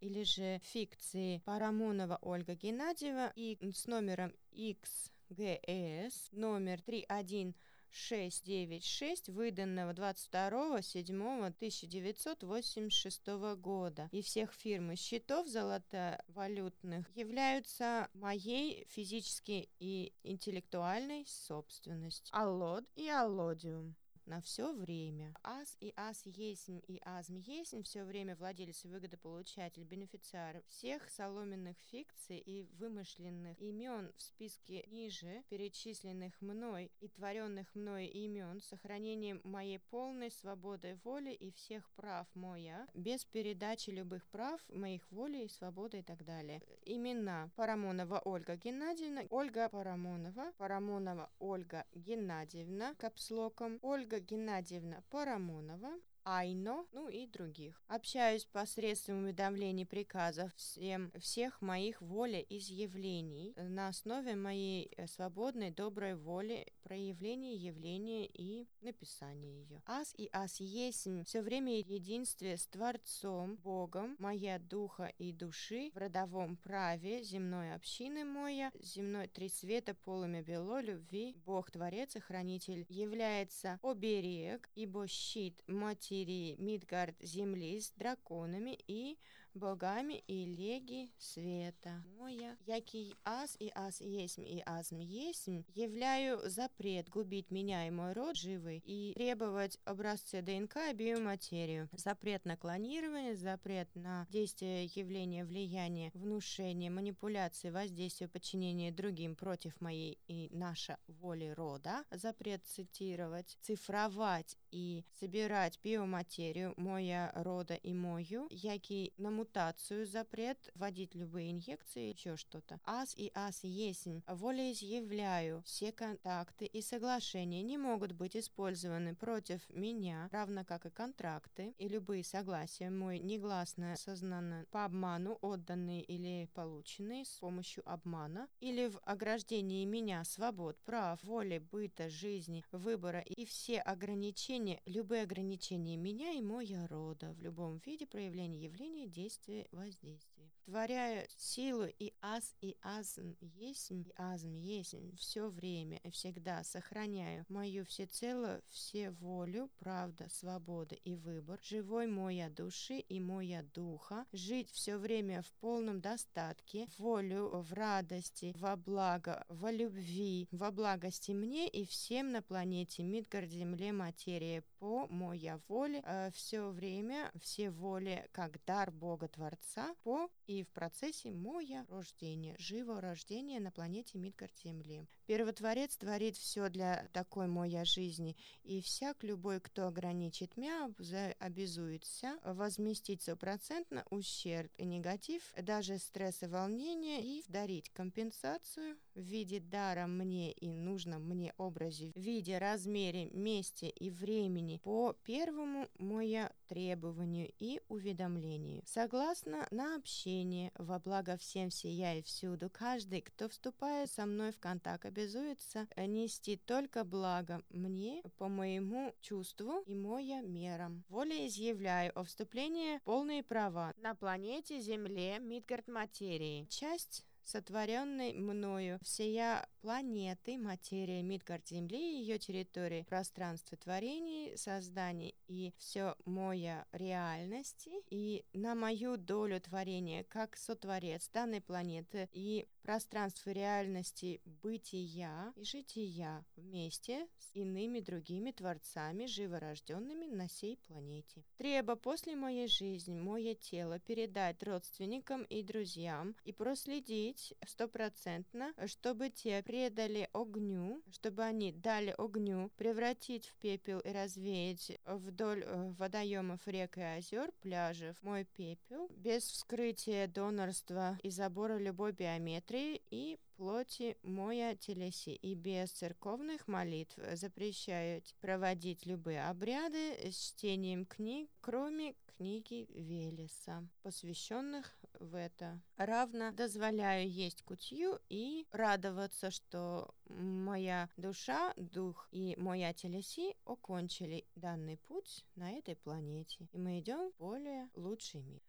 или же фикции Парамонова Ольга Геннадьева и с номером XGS номер 31 696, выданного 22.07.1986 года, и всех фирм и счетов золотовалютных являются моей физической и интеллектуальной собственностью. Аллод и аллодиум на все время. Ас и ас есмь и азм есмь все время владелец и выгодополучатель, бенефициар всех соломенных фикций и вымышленных имен в списке ниже перечисленных мной и творенных мной имен сохранением моей полной свободы воли и всех прав моя, без передачи любых прав моих воли и свободы и так далее. Имена Парамонова Ольга Геннадьевна, Ольга Парамонова, Парамонова Ольга Геннадьевна, капслоком, Ольга Геннадьевна Парамонова, Айно, ну и других. Общаюсь посредством уведомлений приказов всем, всех моих волеизъявлений на основе моей э, свободной доброй воли проявления явления и написания ее. Ас и ас есть все время единстве с Творцом, Богом, моя духа и души, в родовом праве земной общины моя, земной три света полыми бело любви, Бог Творец и Хранитель является оберег, ибо щит, материя, Сирии Мидгард земли с драконами и богами и леги света. Моя, який аз и аз есмь и азм есмь, являю запрет губить меня и мой род живый и требовать образцы ДНК и биоматерию. Запрет на клонирование, запрет на действие явления влияния, внушение, манипуляции, воздействие, подчинение другим против моей и наша воли рода, запрет цитировать, цифровать и собирать биоматерию моя рода и мою, який на мутацию запрет вводить любые инъекции, еще что-то. Аз и аз есть. Волеизъявляю все контакты и соглашения не могут быть использованы против меня, равно как и контракты и любые согласия мой негласно сознанно по обману отданные или полученные с помощью обмана или в ограждении меня свобод, прав, воли, быта, жизни, выбора и все ограничения ограничения, любые ограничения меня и моего рода в любом виде проявления явления, действия, воздействия. Творяю силу и аз, и азм есть, и азм есть все время и всегда сохраняю мою всецело все волю, правда, свобода и выбор, живой моя души и моя духа, жить все время в полном достатке, волю в радости, во благо, во любви, во благости мне и всем на планете Мидгард, Земле, материи, по моя воле э, все время, все воли, как дар Бога Творца, по и в процессе моя рождения, живого рождения на планете Мидгард Земли. Первотворец творит все для такой моя жизни, и всяк любой, кто ограничит меня, обязуется возместить стопроцентно ущерб и негатив, даже стресс и волнение, и дарить компенсацию в виде дара мне и нужном мне образе, в виде размере, месте и времени по первому моя требованию и уведомлению. Согласно на общение во благо всем сия и всюду, каждый, кто вступает со мной в контакт, обязуется нести только благо мне по моему чувству и моя мерам. Волеизъявляю о вступлении полные права на планете Земле Мидгард материи. Часть сотворенной мною всея планеты, материя, Мидгард Земли, ее территории, пространство творений, созданий и все моя реальности и на мою долю творения как сотворец данной планеты и пространство реальности бытия и жития вместе с иными другими творцами, живорожденными на сей планете. Треба после моей жизни мое тело передать родственникам и друзьям и проследить стопроцентно, чтобы те предали огню, чтобы они дали огню превратить в пепел и развеять вдоль э, водоемов, рек и озер, пляжев мой пепел без вскрытия донорства и забора любой биометрии и плоти моя телеси, и без церковных молитв запрещаю проводить любые обряды с чтением книг, кроме книги Велеса, посвященных в это. Равно дозволяю есть кутью и радоваться, что моя душа, дух и моя телеси окончили данный путь на этой планете, и мы идем в более лучший мир.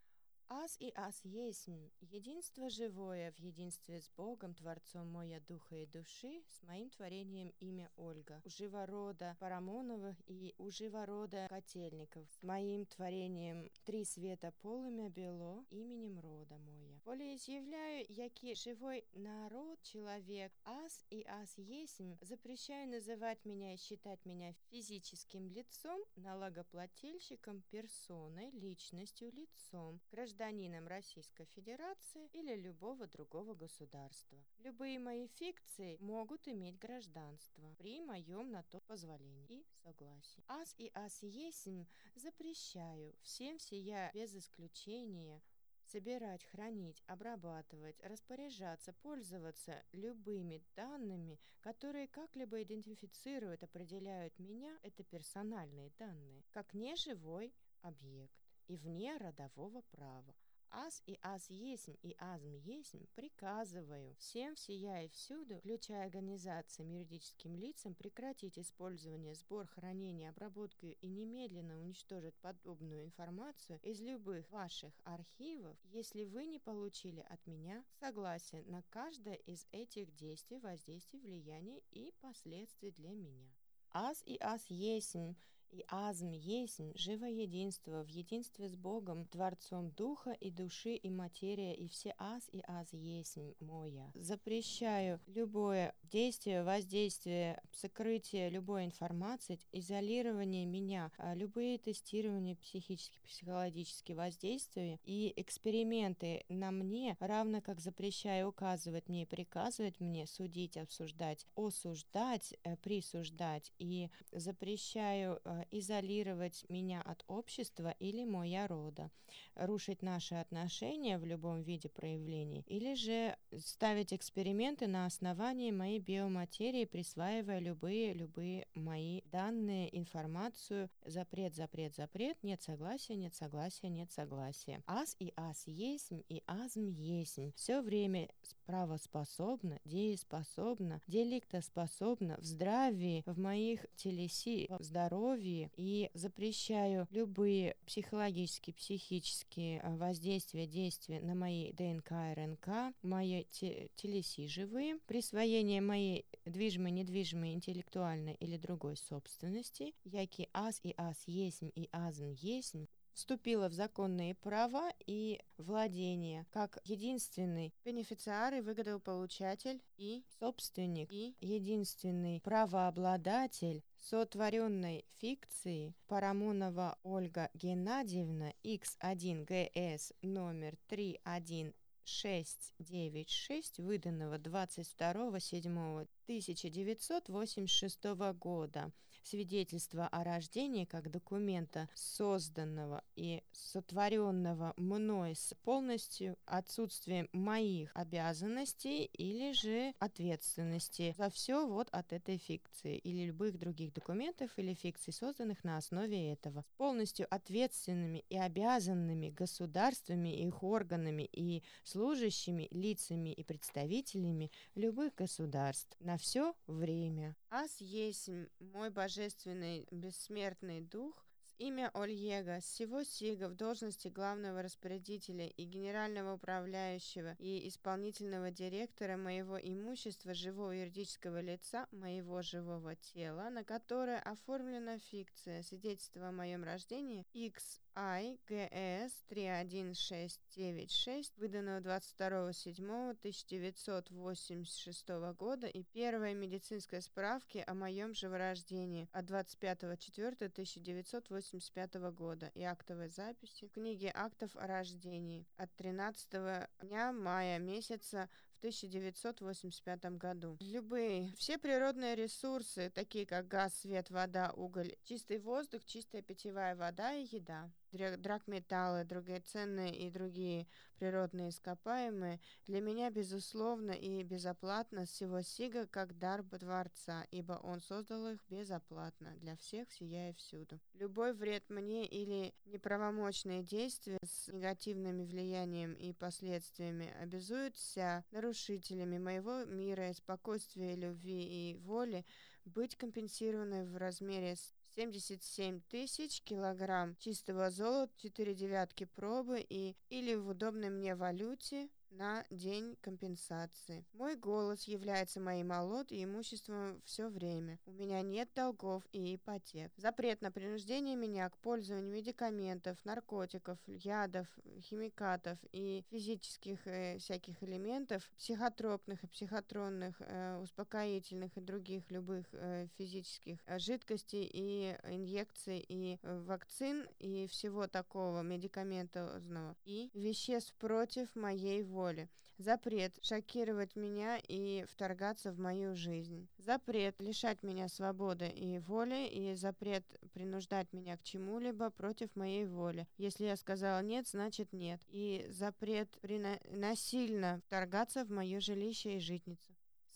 Аз и аз есть единство живое в единстве с Богом, Творцом моя духа и души, с моим творением имя Ольга, у живорода Парамоновых и у живорода Котельников, с моим творением три света полымя бело, именем рода моя. Волеизъявляю, яки живой народ, человек, аз и аз есть, запрещаю называть меня и считать меня физическим лицом, налогоплательщиком, персоной, личностью, лицом, гражданином гражданином Российской Федерации или любого другого государства. Любые мои фикции могут иметь гражданство при моем на то позволении и согласии. Ас и ас есмь запрещаю всем сия без исключения собирать, хранить, обрабатывать, распоряжаться, пользоваться любыми данными, которые как-либо идентифицируют, определяют меня, это персональные данные, как неживой объект и вне родового права. Аз и аз есмь и азм есмь приказываю всем всея и всюду, включая организациям юридическим лицам, прекратить использование, сбор, хранение, обработку и немедленно уничтожить подобную информацию из любых ваших архивов, если вы не получили от меня согласие на каждое из этих действий, воздействий, влияний и последствий для меня. Аз и аз есмь и азм есмь, живо единство, в единстве с Богом, Творцом Духа и души и материя, и все аз и аз есмь моя. Запрещаю любое действие, воздействие, сокрытие любой информации, изолирование меня, а любые тестирования психические, психологические воздействия и эксперименты на мне, равно как запрещаю указывать мне приказывать мне судить, обсуждать, осуждать, э, присуждать и запрещаю э, изолировать меня от общества или моя рода, рушить наши отношения в любом виде проявлений, или же ставить эксперименты на основании моей биоматерии, присваивая любые, любые мои данные, информацию, запрет, запрет, запрет, нет согласия, нет согласия, нет согласия. Ас и ас есть, и азм есть. Все время правоспособно, дееспособно, деликтоспособно, в здравии, в моих телеси, в здоровье, и запрещаю любые психологические, психические а, воздействия, действия на мои ДНК, РНК, мои те, телеси живые, присвоение моей движимой, недвижимой, интеллектуальной или другой собственности, яки аз и аз есмь и азм есмь, вступила в законные права и владение как единственный бенефициар и выгодополучатель и собственник и единственный правообладатель сотворенной фикции Парамонова Ольга Геннадьевна X1GS номер 31696, выданного 22.07. 1986 года. Свидетельство о рождении как документа, созданного и сотворенного мной с полностью отсутствием моих обязанностей или же ответственности за все вот от этой фикции или любых других документов или фикций, созданных на основе этого. С полностью ответственными и обязанными государствами, их органами и служащими лицами и представителями любых государств на все время. Ас есть мой божественный бессмертный дух, имя Ольега, всего Сига в должности главного распорядителя и генерального управляющего и исполнительного директора моего имущества живого юридического лица, моего живого тела, на которое оформлена фикция свидетельства о моем рождении X IGS 31696, выданного 22.07.1986 года, и первой медицинской справки о моем живорождении от 25.04.1985 года и актовой записи в книге актов о рождении от 13 дня мая месяца 1985 году. Любые, все природные ресурсы, такие как газ, свет, вода, уголь, чистый воздух, чистая питьевая вода и еда, драгметаллы, драгоценные и другие природные ископаемые, для меня безусловно и безоплатно всего сига как дар Творца, ибо Он создал их безоплатно для всех, сияя всюду. Любой вред мне или неправомочные действия с негативными влиянием и последствиями обязуют вся нарушителями моего мира и спокойствия, любви и воли быть компенсированной в размере 77 тысяч килограмм чистого золота, 4 девятки пробы и или в удобной мне валюте на день компенсации. Мой голос является моим молот и имуществом все время. У меня нет долгов и ипотек. Запрет на принуждение меня к пользованию медикаментов, наркотиков, ядов, химикатов и физических э, всяких элементов, психотропных и психотронных, э, успокоительных и других любых э, физических э, жидкостей и инъекций и э, вакцин и всего такого медикаментозного и веществ против моей воли воли. Запрет шокировать меня и вторгаться в мою жизнь. Запрет лишать меня свободы и воли, и запрет принуждать меня к чему-либо против моей воли. Если я сказала нет, значит нет. И запрет насильно вторгаться в мое жилище и житницу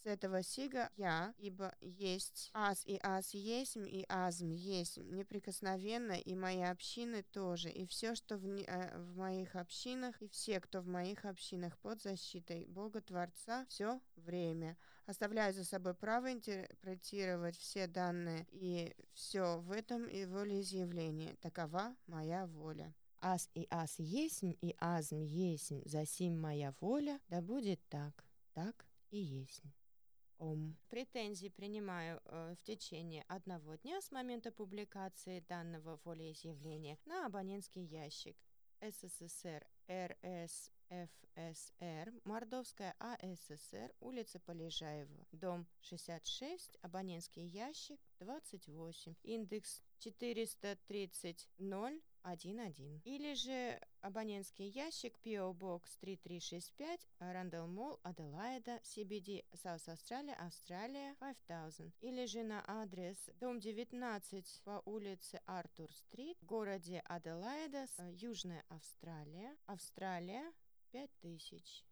этого сига я, ибо есть аз и аз есть, и азм есть, неприкосновенно, и мои общины тоже, и все, что в, э, в моих общинах, и все, кто в моих общинах под защитой Бога Творца, все время. Оставляю за собой право интерпретировать все данные, и все в этом и волеизъявлении. Такова моя воля. Аз и аз есмь, и азм есмь, засим моя воля, да будет так, так и есть. Ом. Претензии принимаю э, в течение одного дня с момента публикации данного волеизъявления на абонентский ящик. СССР РСФСР, Мордовская АССР, улица Полежаева, дом 66, абонентский ящик 28, индекс 430 0 1.1. Или же абонентский ящик PO Box 3365 Rundle Mall, Аделаида, CBD, South Australia, Австралия, 5000. Или же на адрес дом 19 по улице Артур-стрит в городе Аделаида, Южная Австралия, Австралия, 5000.